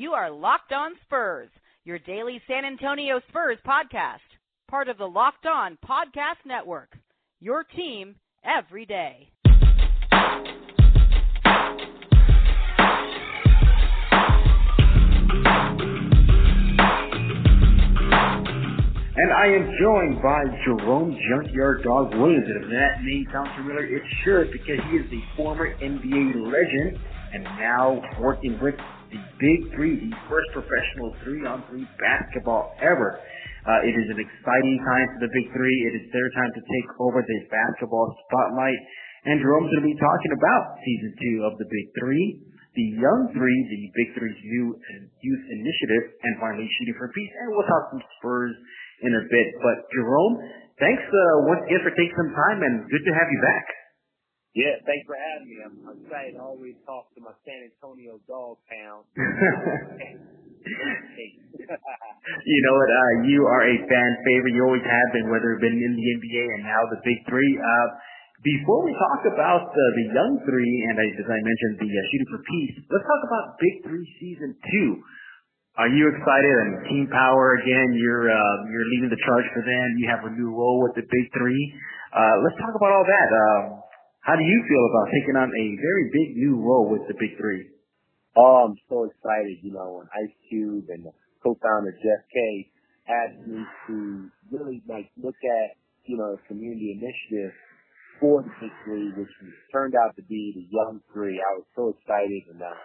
You are Locked On Spurs, your daily San Antonio Spurs podcast, part of the Locked On Podcast Network. Your team every day. And I am joined by Jerome Junkyard Dog Williams. And if that name sounds familiar, it should because he is the former NBA legend and now working with the Big Three, the first professional three-on-three basketball ever. Uh, it is an exciting time for the Big Three. It is their time to take over the basketball spotlight. And Jerome's going to be talking about season two of the Big Three, the Young Three, the Big Three's new youth initiative, and finally Shooting for Peace. And we'll talk some Spurs in a bit. But Jerome, thanks uh, once again for taking some time, and good to have you back. Yeah, thanks for having me. I'm, I'm excited to always talk to my San Antonio dog pound. you know what? Uh, you are a fan favorite. You always have been, whether it's been in the NBA and now the Big Three. Uh, before we talk about uh, the Young Three, and I, as I mentioned, the uh, Shooting for Peace, let's talk about Big Three Season Two. Are you excited? I mean, team power again. You're uh, you're leading the charge for them. You have a new role with the Big Three. Uh, let's talk about all that. Um, how do you feel about taking on a very big new role with the Big Three? Oh, I'm so excited. You know, when Ice Cube and co-founder Jeff K asked me to really like look at you know a community initiative for the Big Three, which turned out to be the Young Three. I was so excited and uh,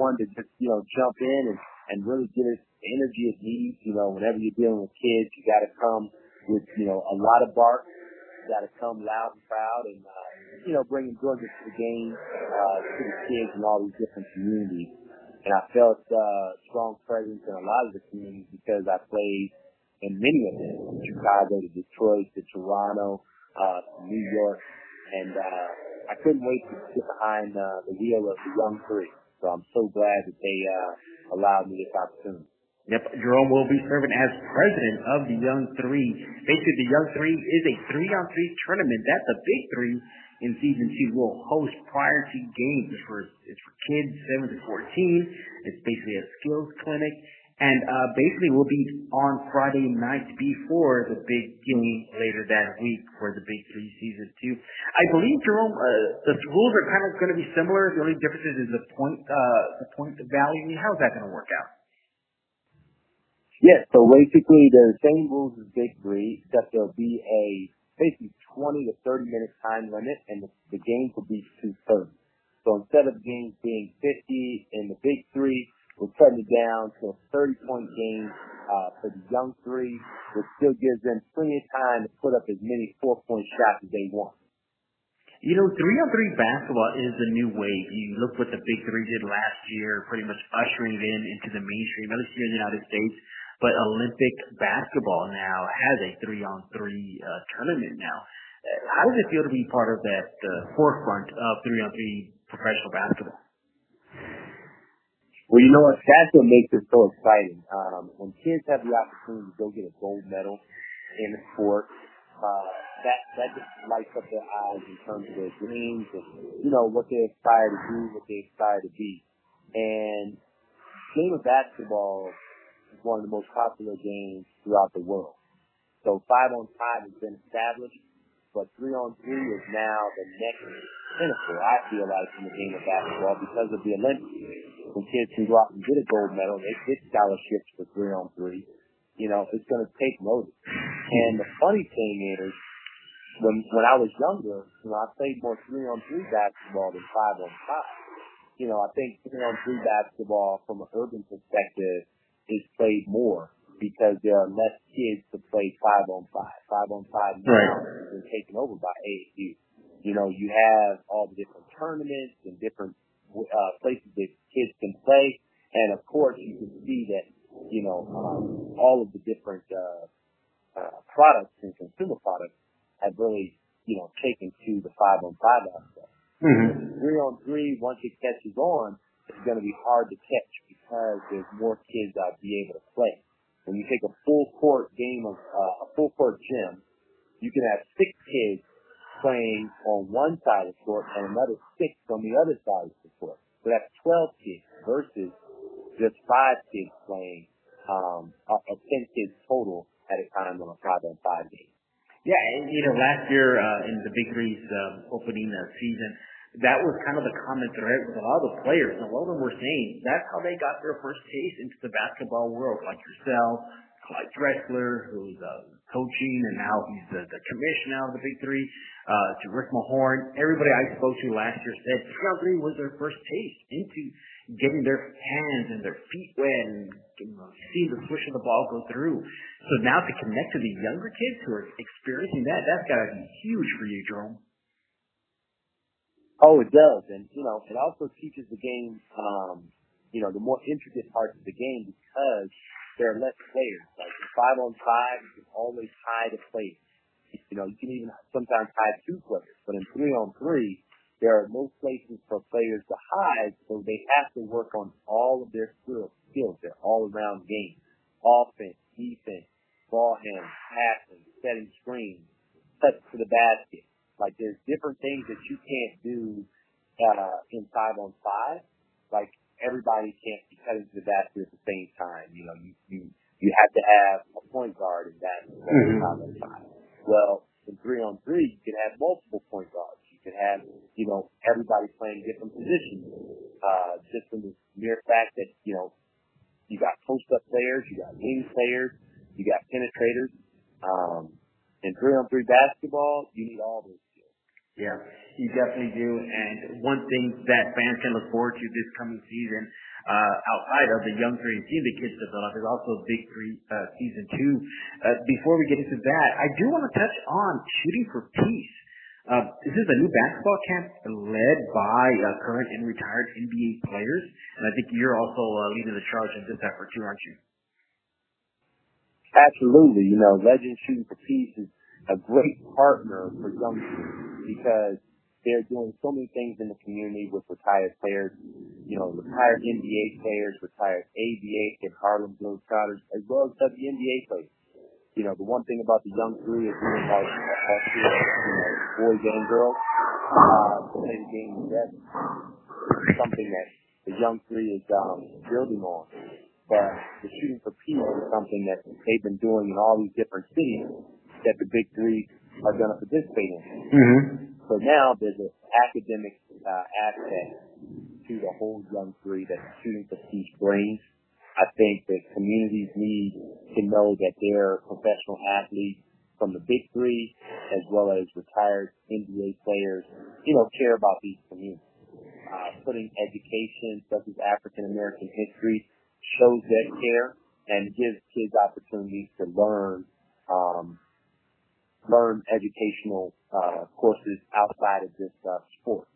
wanted to just you know jump in and and really get it the energy it needs. You know, whenever you're dealing with kids, you got to come with you know a lot of bark. You got to come loud and proud, and uh, you know bring enjoyment to the game uh, to the kids in all these different communities. And I felt uh, strong presence in a lot of the communities because I played in many of them, from Chicago to Detroit to Toronto, uh, to New York, and uh, I couldn't wait to get behind uh, the wheel of the Young Three. So I'm so glad that they uh, allowed me this opportunity. Yep, Jerome will be serving as president of the Young Three. Basically, the Young Three is a three-on-three tournament that the Big Three in season two will host prior to games. It's for it's for kids seven to fourteen. It's basically a skills clinic, and uh, basically will be on Friday night before the big game later that week for the Big Three season two. I believe Jerome, uh, the rules are kind of going to be similar. The only difference is the point uh, the point value. How's that going to work out? Yes, so basically the same rules as Big Three, except there'll be a basically 20 to 30 minute time limit, and the, the games will be two thirds. So instead of games being 50 in the Big Three, we're cutting it down to a 30 point game uh, for the young three, which still gives them plenty of time to put up as many four point shots as they want. You know, three on three basketball is the new wave. You look what the big three did last year, pretty much ushering it in into the mainstream, at least here in the United States. But Olympic basketball now has a three on three tournament now. How does it feel to be part of that uh, forefront of three on three professional basketball? Well, you know what? That's what makes it so exciting. Um, when kids have the opportunity to go get a gold medal in a sport, uh, that that just lights up their eyes in terms of their dreams and you know what they aspire to do, what they aspire to be. And game of basketball is one of the most popular games throughout the world. So five on five has been established, but three on three is now the next pinnacle, I feel like, in the game of basketball because of the Olympics. When kids can go out and get a gold medal, they get scholarships for three on three. You know, it's going to take notice. And the funny thing is, when when I was younger, you know, I played more three on three basketball than five on five. You know, I think three on three basketball from an urban perspective is played more because there are less kids to play five on five. Five on five now right. is taken over by AAU. You know, you have all the different tournaments and different uh, places that kids can play, and of course you can see that you know um, all of the different uh, uh, products and consumer products have really, you know, taken to the five on five aspect. Mm-hmm. Three on three, once it catches on, it's going to be hard to catch because there's more kids that be able to play. When you take a full court game of uh, a full court gym, you can have six kids playing on one side of the court and another six on the other side of the court. So that's 12 kids versus just five kids playing, um, uh, 10 kids total at a time on a five on five game. Yeah, and you know, last year uh, in the Big Three's uh, opening uh, season, that was kind of the common thread with a lot of the players. And a lot of them were saying that's how they got their first taste into the basketball world, like yourself, Clyde Drexler, who's uh, coaching, and now he's the, the commissioner of the Big Three, uh, to Rick Mahorn. Everybody I spoke to last year said three was their first taste into getting their hands and their feet wet and you know, seeing the swish of the ball go through. So now to connect to the younger kids who are experiencing that, that's got to be huge for you, Jerome. Oh, it does, and you know, it also teaches the game, um, you know, the more intricate parts of the game because there are less players. Like five on five, you can always hide a player. You know, you can even sometimes hide two players, but in three on three, there are no places for players to hide, so they have to work on all of their skills, skills their all-around game, offense, defense, ball handling, passing, setting screens, touch to the basket. Like there's different things that you can't do uh, in five on five. Like everybody can't be cutting to the basket at the same time. You know, you you you have to have a point guard in that mm-hmm. five on five. Well, in three on three, you can have multiple point guards You could have, you know, everybody playing different positions. Uh, just from the mere fact that, you know, you got post up players, you got wing players, you got penetrators. Um, in three on three basketball, you need all those. Yeah, you definitely do. And one thing that fans can look forward to this coming season, uh, outside of the young three and seeing the kids develop is also a Big Three uh, season two. Uh, before we get into that, I do want to touch on shooting for peace. Uh, this is a new basketball camp led by uh, current and retired NBA players, and I think you're also uh, leading the charge in this effort too, aren't you? Absolutely. You know, Legend Shooting for Peace is a great partner for young people because they're doing so many things in the community with retired players, you know, retired NBA players, retired ABA and Harlem Globetrotters, as well as WNBA players you know, the one thing about the young three is doing like you know, boys and girls, uh, to play the game. Something that the young three is um, building on. But the shooting for peace is something that they've been doing in all these different cities that the big three are going to participate in. Mm-hmm. So now there's an academic uh, aspect to the whole young three that shooting peace brings. I think that communities need to know that their professional athletes from the big three as well as retired NBA players, you know, care about these communities. Uh, putting education such as African American history shows that care and gives kids opportunities to learn, um, learn educational, uh, courses outside of just, uh, sport.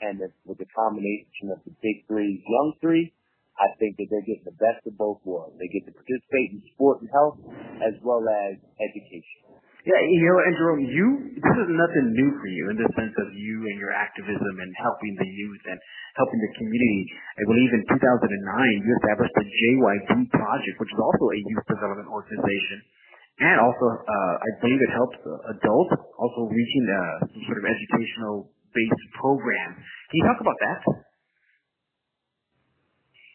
And the, with the combination of the big three, young three, I think that they're getting the best of both worlds. They get to participate in sport and health as well as education. Yeah, you know, and Jerome, you this is nothing new for you in the sense of you and your activism and helping the youth and helping the community. I believe in 2009 you established the JYD Project, which is also a youth development organization, and also uh, I believe it helps adults also reaching uh, some sort of educational based program. Can you talk about that?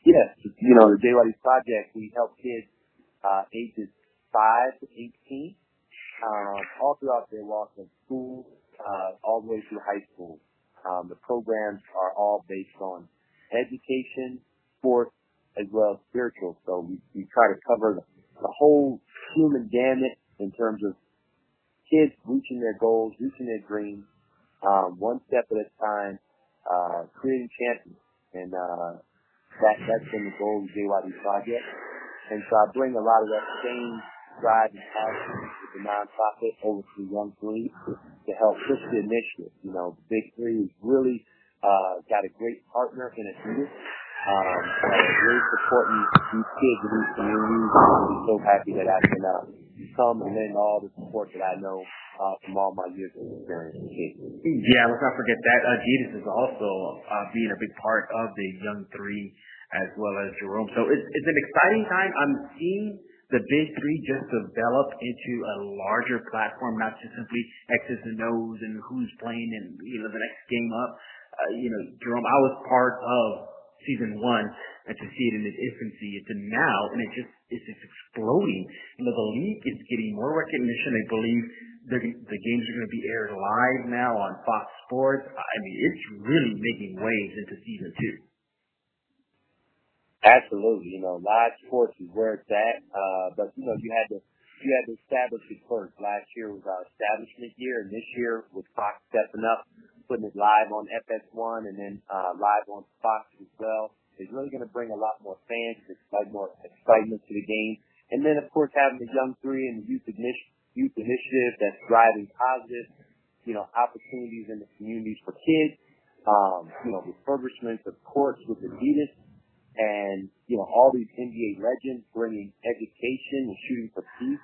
Yes, you know, the JYD Project, we help kids uh, ages 5 to 18, um, all throughout their walk of school, uh, all the way through high school. Um, the programs are all based on education, sports, as well as spiritual. So we, we try to cover the, the whole human gamut in terms of kids reaching their goals, reaching their dreams, um, one step at a time, uh, creating champions. And, uh, that, that's been the goal of the JYD project. And so I bring a lot of that same drive and passion with the nonprofit over to Young Three to help push the initiative. You know, Big Three is really uh, got a great partner in Adidas. Um, and really supporting these kids in these communities. I'm so happy that I can uh, come and lend all the support that I know uh, from all my years of experience with kids. Yeah, let's not forget that Adidas is also uh, being a big part of the Young Three as well as Jerome. So it's, it's an exciting time. I'm seeing the big three just develop into a larger platform, not just simply X's and O's and who's playing and you know the next game up. Uh, you know, Jerome, I was part of season one and to see it in its infancy to now, and it just it's just exploding. You know, the league is getting more recognition. I believe the the games are going to be aired live now on Fox Sports. I mean, it's really making waves into season two. Absolutely, you know, live sports is where it's at. Uh, but you know, you had to you had to establish it first. Last year was our establishment year, and this year with Fox stepping up, putting it live on FS1 and then uh, live on Fox as well is really going to bring a lot more fans, excite more excitement to the game. And then, of course, having the Young Three and the Youth, Initi- Youth Initiative that's driving positive, you know, opportunities in the communities for kids. Um, you know, refurbishments of courts with Adidas and, you know, all these NBA legends bringing education and shooting for peace,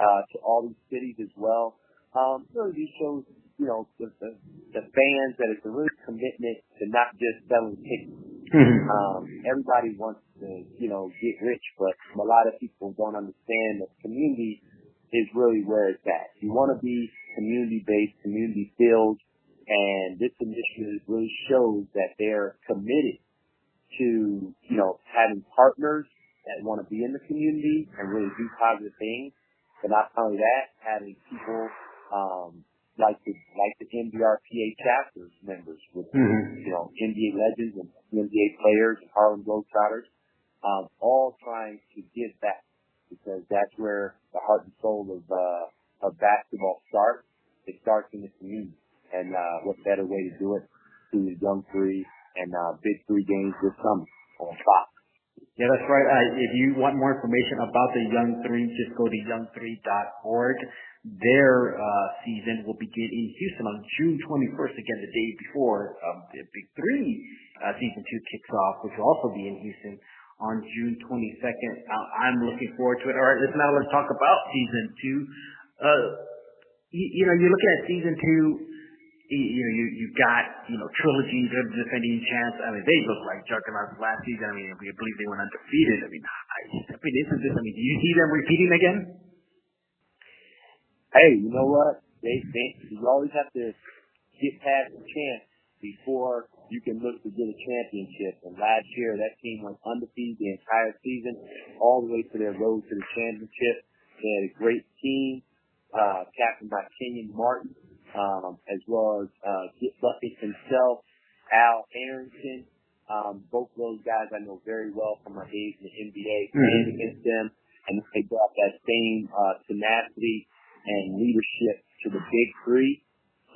uh, to all these cities as well. Um, really these shows, you know, the, the, the fans that it's a real commitment to not just selling tickets. Mm-hmm. Um, everybody wants to, you know, get rich, but a lot of people don't understand that community is really where it's at. You want to be community based, community filled, and this initiative really shows that they're committed to, you know, having partners that want to be in the community and really do positive things. But not only that, having people, um, like the, like the NBRPA chapters members with, mm-hmm. you know, NBA legends and NBA players and Harlem Globetrotters, um, all trying to give back because that's where the heart and soul of, uh, of basketball starts. It starts in the community. And, uh, what better way to do it through the Young Three and uh, Big Three games this summer on Fox. Yeah, that's right. Uh, if you want more information about the Young Three, just go to young3.org. Their uh, season will begin in Houston on June 21st, again the day before um, the Big Three uh, season two kicks off, which will also be in Houston on June 22nd. Uh, I'm looking forward to it. All right, let's now let's talk about season two. Uh, you, you know, you're looking at season two you know, you you got you know trilogy, the defending champs. I mean, they look like juggernauts last season. I mean, we believe they went undefeated. I mean, I, I mean, isn't this? I mean, do you see them repeating again? Hey, you know what? They they you always have to get past the champ before you can look to get a championship. And last year, that team went undefeated the entire season, all the way to their road to the championship. They had a great team, uh, captained by Kenyon Martin um, as well as uh, Get Bucket himself, Al Harrington. Um, both of those guys I know very well from my days in the NBA, playing mm-hmm. against them, and they brought that same uh, tenacity and leadership to the big three.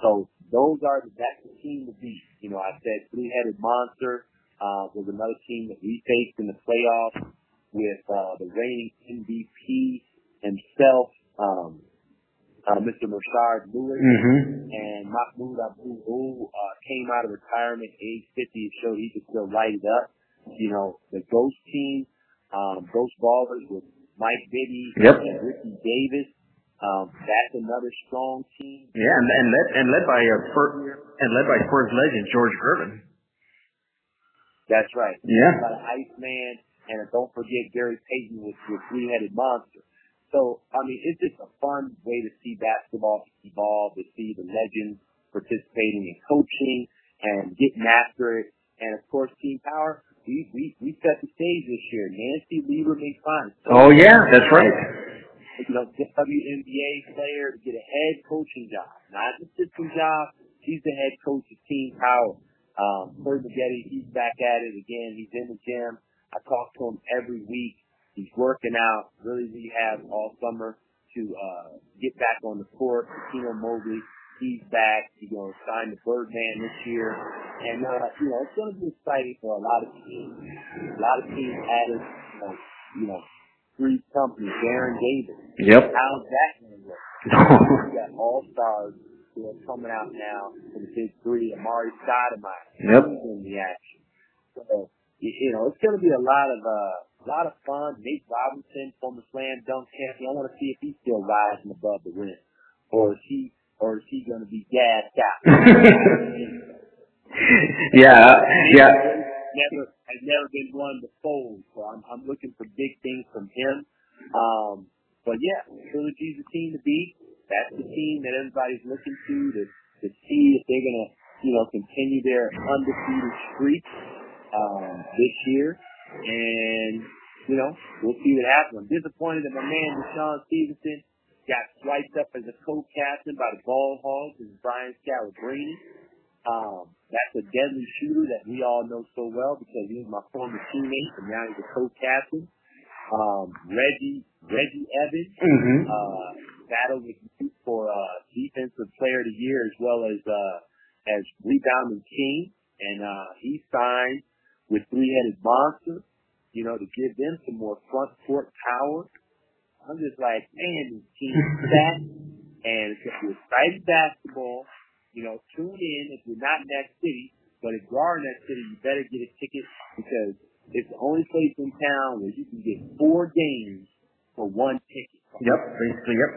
So those are the, that's the team to beat. You know, I said three-headed monster uh, was another team that we faced in the playoffs with uh, the reigning MVP himself. Um, uh, Mr. Rashard Lewis mm-hmm. and Mahmoud who uh, came out of retirement age 50 and showed he could still light it up. You know, the Ghost team, um, Ghost Ballers with Mike Bibby yep. and Ricky Davis. Um, that's another strong team. Yeah, and, and led and led by a first, and led by Spurs legend George Gervin. That's right. Yeah. By Iceman, and don't forget Gary Payton with your three-headed monster. So, I mean, it's just a fun way to see basketball evolve, to see the legends participating in coaching and getting after it. And of course, Team Power, we, we, we set the stage this year. Nancy Lieberman Fine. So, oh yeah, that's right. You know, WNBA player to get a head coaching job, not an assistant job. She's the head coach of Team Power. Um, Corey Maggette, he's back at it again. He's in the gym. I talk to him every week. He's working out, really rehab all summer to uh get back on the court. Tino Mobley, he's back. He's gonna sign the Birdman this year. And uh, you know, it's gonna be exciting for a lot of teams. A lot of teams added you know, you know, Three's Company, Baron Davis. Yep. How's that gonna work? we got all stars who are coming out now for the big three, Amar'e Stoudemire. Yep. He's in the action. So you know, it's gonna be a lot of uh a lot of fun. Nate Robinson, former slam dunk champion. I want to see if he's still rising above the rim, or is he, or is he going to be gassed out? yeah, yeah. Never has never been one to fold, so I'm I'm looking for big things from him. Um, but yeah, Trilogy's the team to beat. That's the team that everybody's looking to to to see if they're gonna you know continue their undefeated streak um, this year, and you know we'll see what happens. I'm disappointed that my man DeShawn Stevenson got swiped up as a co-captain by the Ball Hogs and Brian Scalabrine. Um, that's a deadly shooter that we all know so well because he was my former teammate and now he's a co-captain. Um, Reggie Reggie Evans Mm-hmm. uh, battled with you for uh, defensive player of the year as well as uh, as rebounding king, and uh, he signed with Three Headed Monster, you know, to give them some more front court power. I'm just like, man, this team is stacked, and it's gonna be exciting basketball. You know, tune in if you're not in that city, but if you are in that city, you better get a ticket because it's the only place in town where you can get four games for one ticket. Yep, basically, yep.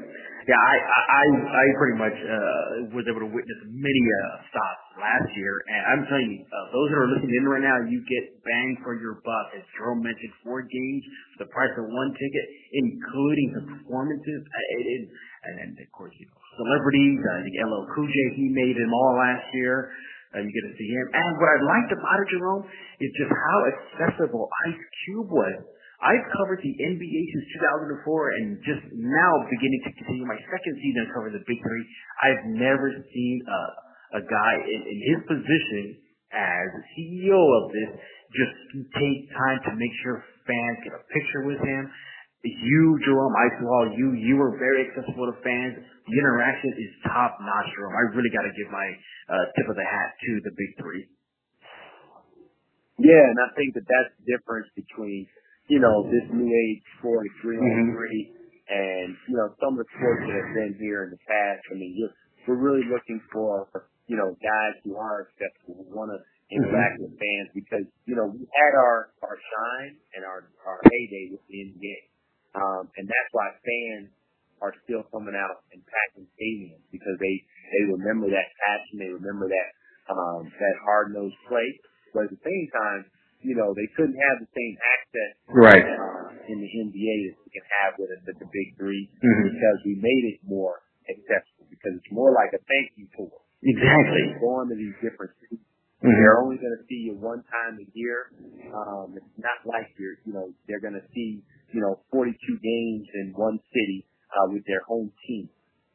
Yeah, I I I pretty much uh, was able to witness many uh, stops last year, and I'm telling you, uh, those that are listening in right now, you get bang for your buck. As Jerome mentioned, four games for the price of one ticket, including the performances, uh, it, and then of course you know celebrities. Uh, the LL Cool J, he made them all last year. Uh, you get to see him, and what I liked about it, Jerome, is just how accessible Ice Cube was. I've covered the NBA since 2004 and just now beginning to continue my second season covering the Big Three. I've never seen a, a guy in, in his position as CEO of this just take time to make sure fans get a picture with him. You, Jerome, I saw you, you were very accessible to fans. The interaction is top notch, Jerome. I really got to give my uh, tip of the hat to the Big Three. Yeah, and I think that that's the difference between, you know, this new age sport, three on three, and, you know, some of the sports that have been here in the past. I mean, you're, we're really looking for, you know, guys who are accessible, who want to interact with fans because, you know, we had our, our shine and our, our heyday with the NBA. Um, and that's why fans are still coming out and packing stadiums because they, they remember that passion, they remember that, um, that hard nosed play. But at the same time, you know, they couldn't have the same access Right. uh, in the NBA that we can have with, it, with the big 3 Mhm. because we made it more accessible because it's more like a thank you tour. Exactly. Going to these different cities. Mhm. They're only going to see you one time a year. Um, it's not like you're, you know, they're going to see, you know, 42 games in one city uh, with their home team.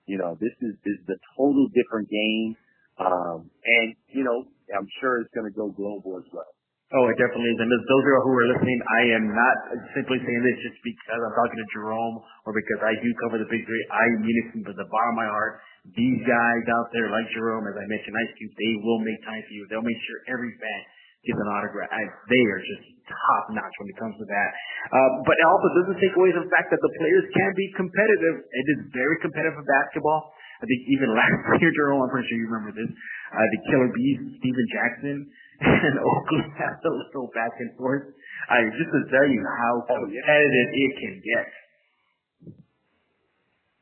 You know, this is this is a total different game, um, and you know, I'm sure it's going to go global as well. Oh, it definitely is. And those those who are listening, I am not simply saying this just because I'm talking to Jerome or because I do cover the big three. I mean it from the bottom of my heart. These guys out there, like Jerome, as I mentioned, Ice Cube, they will make time for you. They'll make sure every fan gets an autograph. I, they are just top notch when it comes to that. Uh, but it also doesn't take away the fact that the players can be competitive. It is very competitive in basketball. I think even last year, Jerome, I'm pretty sure you remember this. Uh, the Killer Threes, Stephen Jackson, and Oakley had a little back and forth. I just to tell you how Oh, competitive it can get.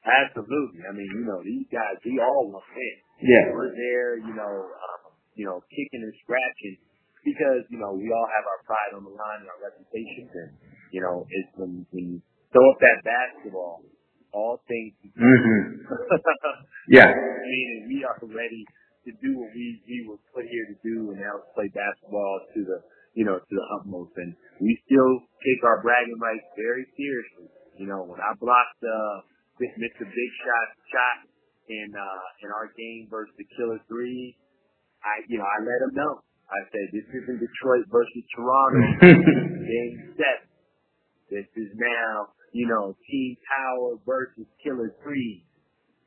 Absolutely. I mean, you know, these guys, we all want win. Yeah. We're there, you know, um, you know, kicking and scratching because, you know, we all have our pride on the line and our reputations and, you know, it's when, when you throw up that basketball, all things Mm-hmm. Yeah. meaning we are ready to do what we, we were put here to do and now play basketball to the, you know, to the utmost. And we still take our bragging rights very seriously. You know, when I blocked, uh, Mr. Big Shot shot in, uh, in our game versus the Killer Three, I, you know, I let him know. I said, this isn't Detroit versus Toronto. game seven. This is now, you know, Team Power versus Killer Three.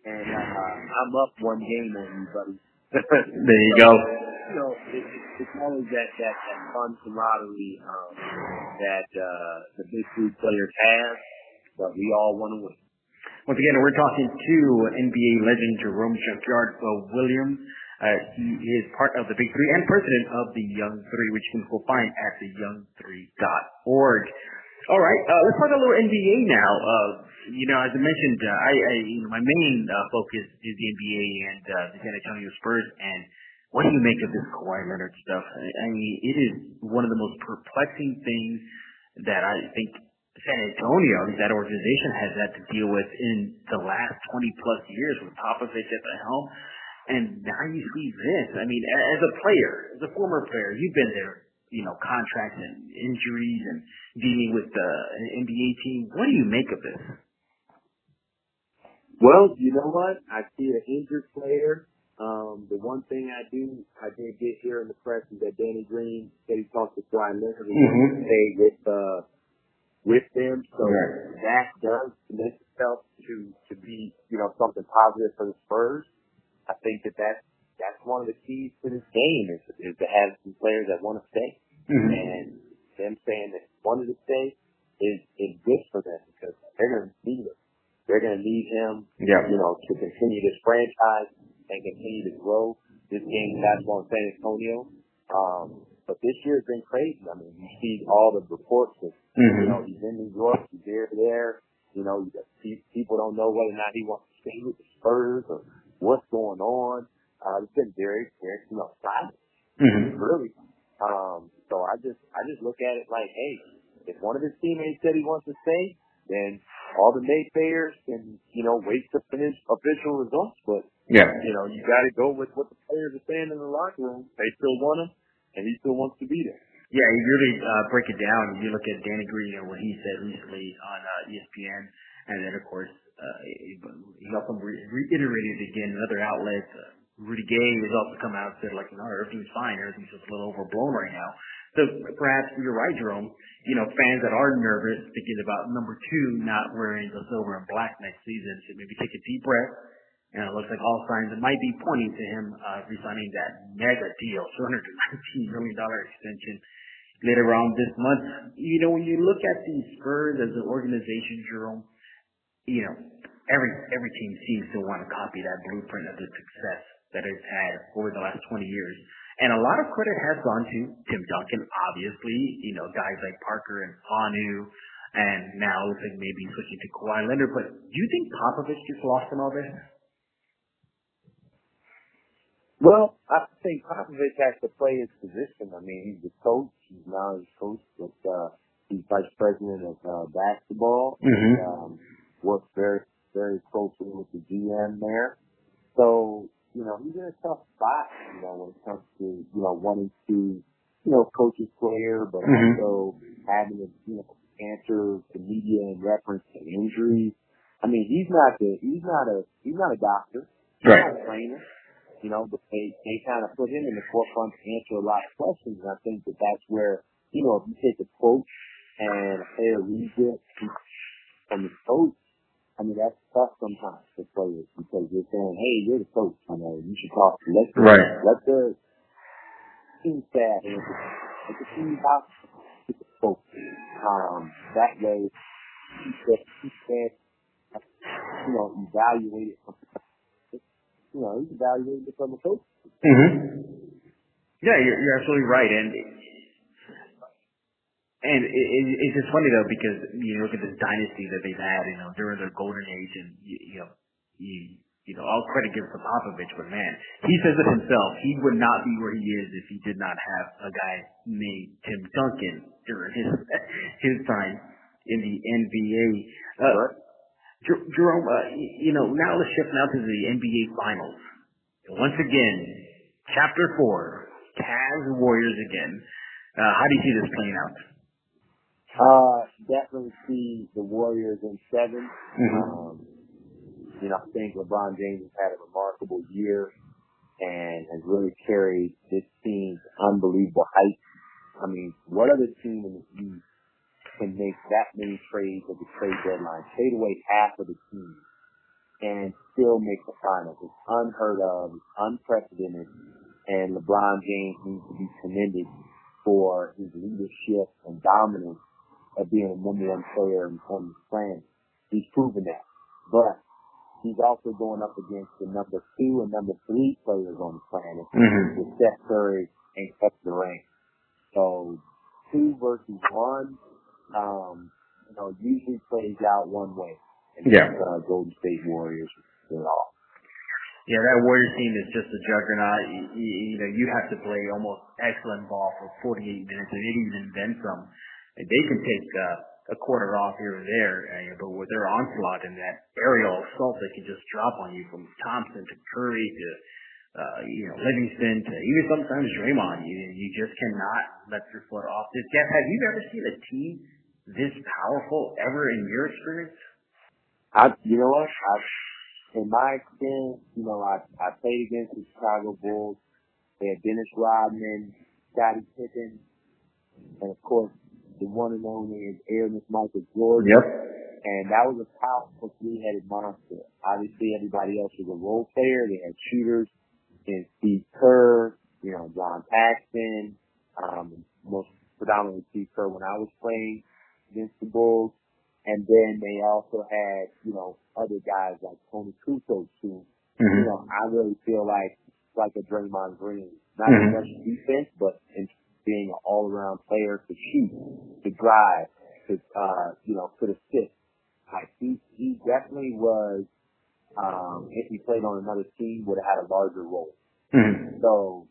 And, uh, I'm up one game on you, buddy. There you go. You know, it, it, it's always that, that, that fun camaraderie, um, that, uh, the big three players have, but we all want to win. Once again, we're talking to NBA legend Jerome Junkyard Williams. Uh, he is part of the Big Three and president of the Young Three, which you can go find at theyoung3.org. All right, uh, let's talk a little NBA now. Uh, you know, as I mentioned, uh, I, I you know, my main uh, focus is the NBA and uh, the San Antonio Spurs. And what do you make of this Kawhi Leonard stuff? I, I mean, it is one of the most perplexing things that I think San Antonio, that organization, has had to deal with in the last 20 plus years with Popovich at the helm. And now you see this. I mean, as a player, as a former player, you've been there. You know, contracts and injuries and dealing with the NBA team. What do you make of this? Well, you know what? I see an injured player. Um, the one thing I do, I did get here in the press is that Danny Green said he talked to Kawhi Leonard mm-hmm. stay with uh, with them. So right. that does lend itself to to be you know something positive for the Spurs. I think that that's that's one of the keys to this game is is to have some players that want to stay, mm-hmm. and them saying that wanted to stay is is good for them because they're going to need him. They're going to need him, yeah. you know, to continue this franchise and continue to grow this game basketball in San Antonio. Um, but this year has been crazy. I mean, you see all the reports of, mm-hmm. you know, he's in New York, he's there, there. You know, people don't know whether or not he wants to stay with the Spurs or what's going on. Uh, it's been very, very, you know, silent. Mm-hmm. Really. Um, so I just, I just look at it like, hey, if one of his teammates said he wants to stay, then all the naysayers can, you know, wait to finish official results. But yeah, you know, you got to go with what the players are saying in the locker room. They still want him, and he still wants to be there. Yeah, you really uh, break it down. You look at Danny Green and what he said recently on uh, ESPN, and then of course uh, he also reiterated again in other outlets. Uh, Rudy Gay has also come out and said like, no, everything's fine. Everything's just a little overblown right now. So perhaps you're right, Jerome. You know, fans that are nervous thinking about number two not wearing the silver and black next season should maybe take a deep breath. And it looks like all signs that might be pointing to him uh, resigning that mega deal, $219 million extension later on this month. You know, when you look at the Spurs as an organization, Jerome, you know, every every team seems to want to copy that blueprint of the success that it's had over the last 20 years. And a lot of credit has gone to Tim Duncan, obviously, you know, guys like Parker and Manu, and now looks like maybe switching to Kawhi Leonard. But do you think Popovich gets lost in all this? Well, I think Popovich has to play his position. I mean, he's the coach. He's now his coach, but uh, he's vice president of uh, basketball. Mm-hmm. um, works very, very closely with the GM there. So you know, he's in a tough spot, you know, when it comes to, you know, wanting to, you know, coach his player, but mm-hmm. also having to, you know, answer the media in reference to injuries. I mean, he's not the, he's not a, he's not a doctor. He's right. not a trainer. You know, but they, they kind of put him in the forefront to answer a lot of questions. And I think that that's where, you know, if you take a quote and a player reads it from the coach, I mean, that's tough sometimes for players because you're saying, hey, you're the coach. You know, you should talk. Let the, right. let the team staff and let the team out get the coach. Um, that way, he can, he can, you know, evaluate it from, you know, he's evaluating it from a coach. Mm-hmm. Yeah, you're, you're absolutely right. And and it, it, it's just funny though because you look at this dynasty that they've had, you know, during their golden age, and you, you know, you you know, all credit gives to Popovich, but man, he says it himself. He would not be where he is if he did not have a guy named Tim Duncan during his his time in the NBA. Uh, Jer- Jerome, uh, you know, now let's shift now to the NBA Finals. Once again, Chapter Four, Cavs Warriors again. Uh, how do you see this playing out? Uh, definitely see the Warriors in 7 mm-hmm. Um, you know, I think LeBron James has had a remarkable year and has really carried this team to unbelievable heights. I mean, what other team in the East can make that many trades at the trade deadline, trade away half of the team, and still make the finals? It's unheard of, it's unprecedented, and LeBron James needs to be commended for his leadership and dominance of being a number one player on the planet. He's proven that. But he's also going up against the number two and number three players on the planet mm-hmm. with Steph Curry and Kevin Durant. So two versus one, um, you know, usually plays out one way. And yeah. Uh, Golden State Warriors are off. Yeah, that Warriors team is just a juggernaut. You, you, know, you have to play almost excellent ball for 48 minutes, and even then some and they can take uh, a quarter off here and there, uh, but with their onslaught and that aerial assault they can just drop on you from Thompson to Curry to uh, you know, Livingston to even sometimes Draymond. You you just cannot let your foot off this gas. Have you ever seen a team this powerful ever in your experience? I, you know what? I, in my experience, you know, I I played against the Chicago Bulls. They had Dennis Rodman, Scottie Pippen, and of course the one and only is Airness Michael Jordan. Yep. And that was a powerful three-headed monster. Obviously, everybody else was a role player. They had shooters and Steve Kerr, you know, John Paxson, um, most predominantly Steve Kerr when I was playing against the Bulls. And then they also had, you know, other guys like Toni Kukoc who, Mm-hmm. you know, I really feel like, like a Draymond Green. Not Mhm. as much defense, but in being an all-around player to shoot, drive, to, uh, you know, could assist. Like he, he definitely was, um, if he played on another team, would have had a larger role. Mm-hmm. So,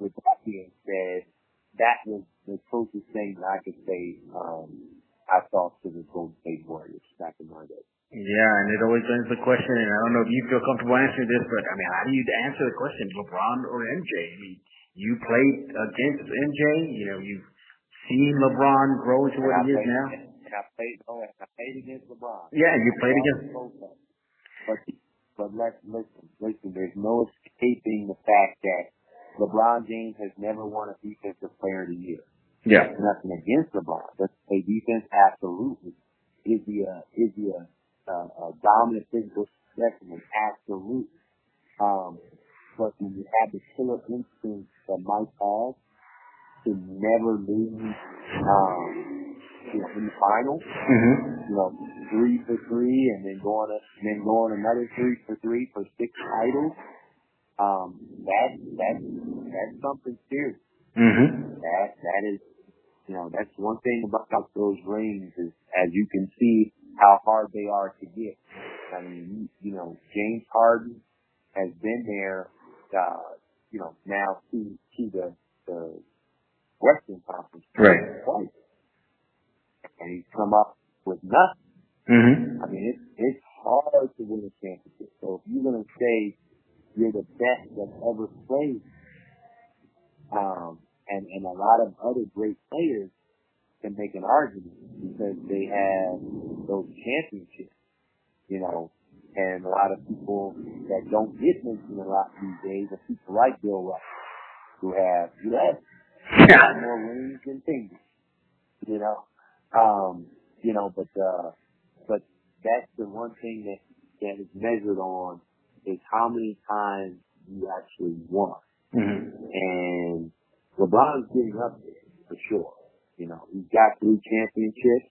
with that being said, that was the closest thing that I could say um, I saw to the Golden State Warriors back in my day. Yeah, and it always ends the question, and I don't know if you feel comfortable answering this, but I mean, how do you answer the question, LeBron or MJ? I mean, you played against MJ, you know, you've seen LeBron grow into what he is now. And I played, oh, and I played against LeBron. Yeah, you played against. Both of them. But but let listen, listen. There's no escaping the fact that LeBron James has never won a Defensive Player of the Year. Yeah. nothing against LeBron. Play defense? Absolutely. Is he a uh, is he a, a, a dominant physical specimen? Absolutely. Um, but when you have the killer instinct that Mike has to never lose, um, you know, in the finals, Mm-hmm. you know, three for three, and then going a, and then going another three for three for six titles. Um, that that that's something serious. Mm-hmm. That that is, you know, that's one thing about those rings is, as you can see, how hard they are to get. I mean, you, you know, James Harden has been there, uh, you know, now to to the the Western Conference Right. twice, and he's come up with nothing. Mm-hmm. I mean, it's it's hard to win a championship. So if you're gonna say you're the best that's ever played, um, and and a lot of other great players can make an argument because they have those championships, you know, and a lot of people that don't get mentioned a lot these days are people like Bill Russell who have less Yeah. lot more rings than fingers, you know. Um, you know, but uh, but that's the one thing that that is measured on is how many times you actually won. Mm-hmm. And LeBron's getting up there for sure. You know, he's got three championships,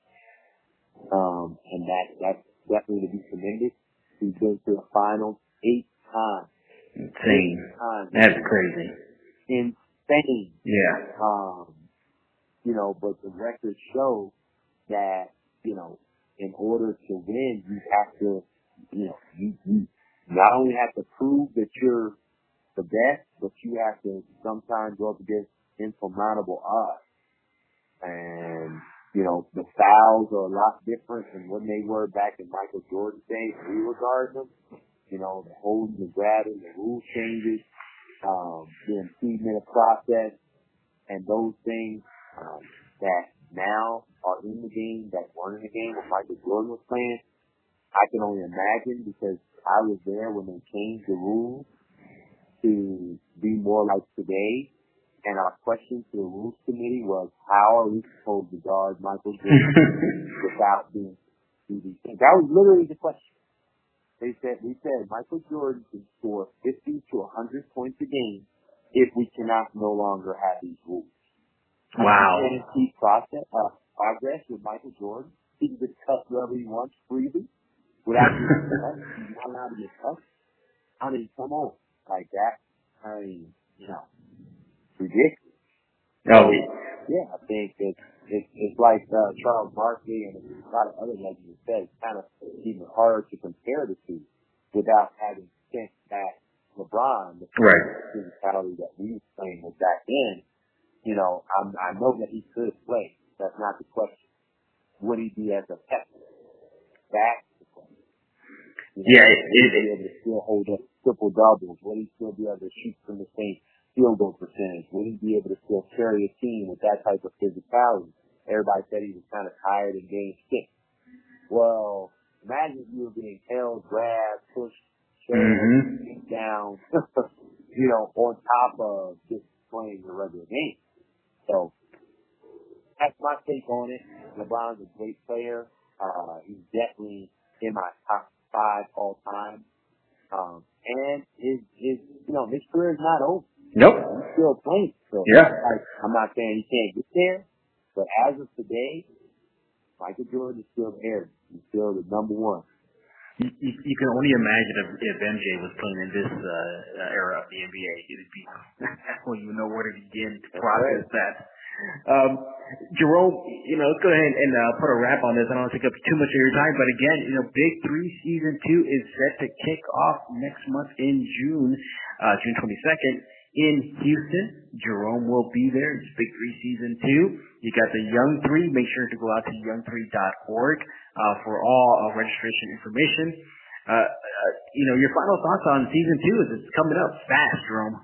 um, and that that's definitely to be commended. He's been to the finals eight times. Insane. Eight times. That's crazy. Insane. Yeah. Um, you know, but the records show that, you know, in order to win, you have to, you know, you, you not only have to prove that you're the best, but you have to sometimes go up against insurmountable odds. And, you know, the fouls are a lot different than when they were back in Michael Jordan's days. We were guarding them. You know, the holding, the grabbing, the rule changes, um, the impediment of process, and those things um, that now are in the game that weren't in the game when Michael Jordan was playing. I can only imagine because I was there when they changed the rules to be more like today. And our question to the rules committee was, how are we supposed to guard Michael Jordan without being things? That was literally the question. They said, we said Michael Jordan can score 50 to 100 points a game if we cannot no longer have these rules. Wow. You see process, uh, progress with Michael Jordan? He can just cut whoever he wants freely without being. He's not allowed to get touched. I mean, come on. Like that. I mean, you know, ridiculous. Oh, Yeah, I think it's it's, it's like uh, Charles Barkley and a lot of other legends have said. It's kind of even harder to compare the two without having sent back LeBron, the Right. physicality that we was playing with back then. You know, I'm, I know that he could play. That's not the question. Would he be as effective? That's the question. You know, Yeah, it- would he be able to still hold up triple doubles? Will he still be able to shoot from the same field goal percentage? Will he be able to still carry a team with that type of physicality? Everybody said he was kind of tired and game sick. Well, imagine if you were being held, grabbed, pushed, shoved, mm-hmm. down, you know, on top of just playing the regular game. So that's my take on it. LeBron's a great player. Uh, he's definitely in my top five all time. Um, and his, his, you know, his career is not over. Nope. He's still playing. So yeah. Like, I'm not saying he can't get there, but as of today, Michael Jordan is still there. He's still the number one. You, you, you can only imagine if, if MJ was playing in this uh, era of the NBA. It'd be I don't know where to begin to process that. Um, Jerome, you know, let's go ahead and uh, put a wrap on this. I don't want to take up too much of your time, but again, you know, Big Three Season 2 is set to kick off next month in June, uh, June 22nd in Houston. Jerome will be there. It's Big Three Season 2. You got the Young Three. Make sure to go out to young3.org uh, for all uh, registration information. Uh, uh, you know, your final thoughts on Season 2 is it's coming up fast, Jerome.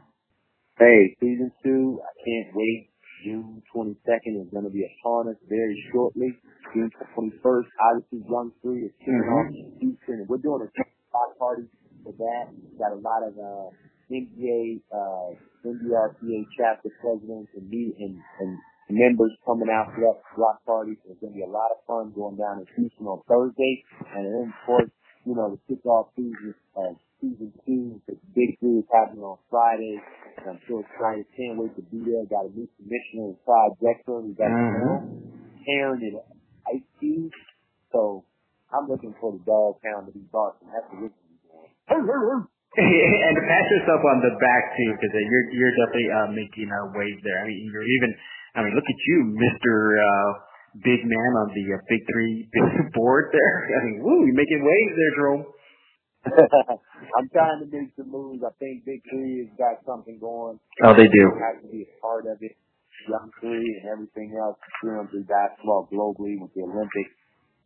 Hey, Season 2, I can't wait. June 22nd is going to be upon us very shortly. June 21st, obviously Young 3 is kicking mm-hmm. off in Houston, we're doing a block party for that. We've got a lot of uh, NBA, uh, NBRPA chapter presidents and, me, and, and members coming out for that block party. So it's going to be a lot of fun going down in Houston on Thursday. And then, of course, you know, the kickoff season, uh, season two, the big three is happening on Friday. And I'm sure excited. Can't wait to be there. Got a new commissioner, Clyde Drexler. We got mm-hmm. tearing it ice cube. So I'm looking for the dog pound to be barking. That's what we're doing. and to pat yourself on the back too, because you're you're definitely uh, making a wave there. I mean, you're even. I mean, look at you, Mister uh, Big Man on the uh, Big Three board there. I mean, woo, you're making waves there, Jerome. I'm trying to make some moves. I think Big Three has got something going. Oh, they do. I have to be a part of it. Young Three and everything else, three on three basketball globally with the Olympics.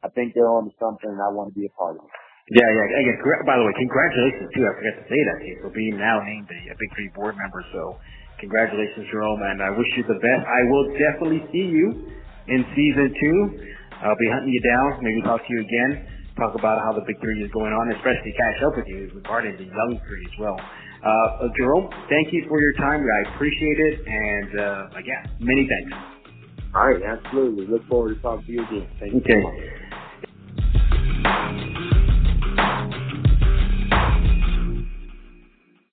I think they're on to something, and I want to be a part of it. Yeah, yeah. Again, by the way, congratulations too. I forgot to say that to you for being now named a, a Big Three board member. So, congratulations, Jerome, and I wish you the best. I will definitely see you in season two. I'll be hunting you down. Maybe talk to you again talk about how the big three is going on, especially catch up with you regarding the young three as well. Uh, Jerome, thank you for your time. I appreciate it, and uh, again, many thanks. All right, absolutely. Look forward to talking to you again. Thank okay. you.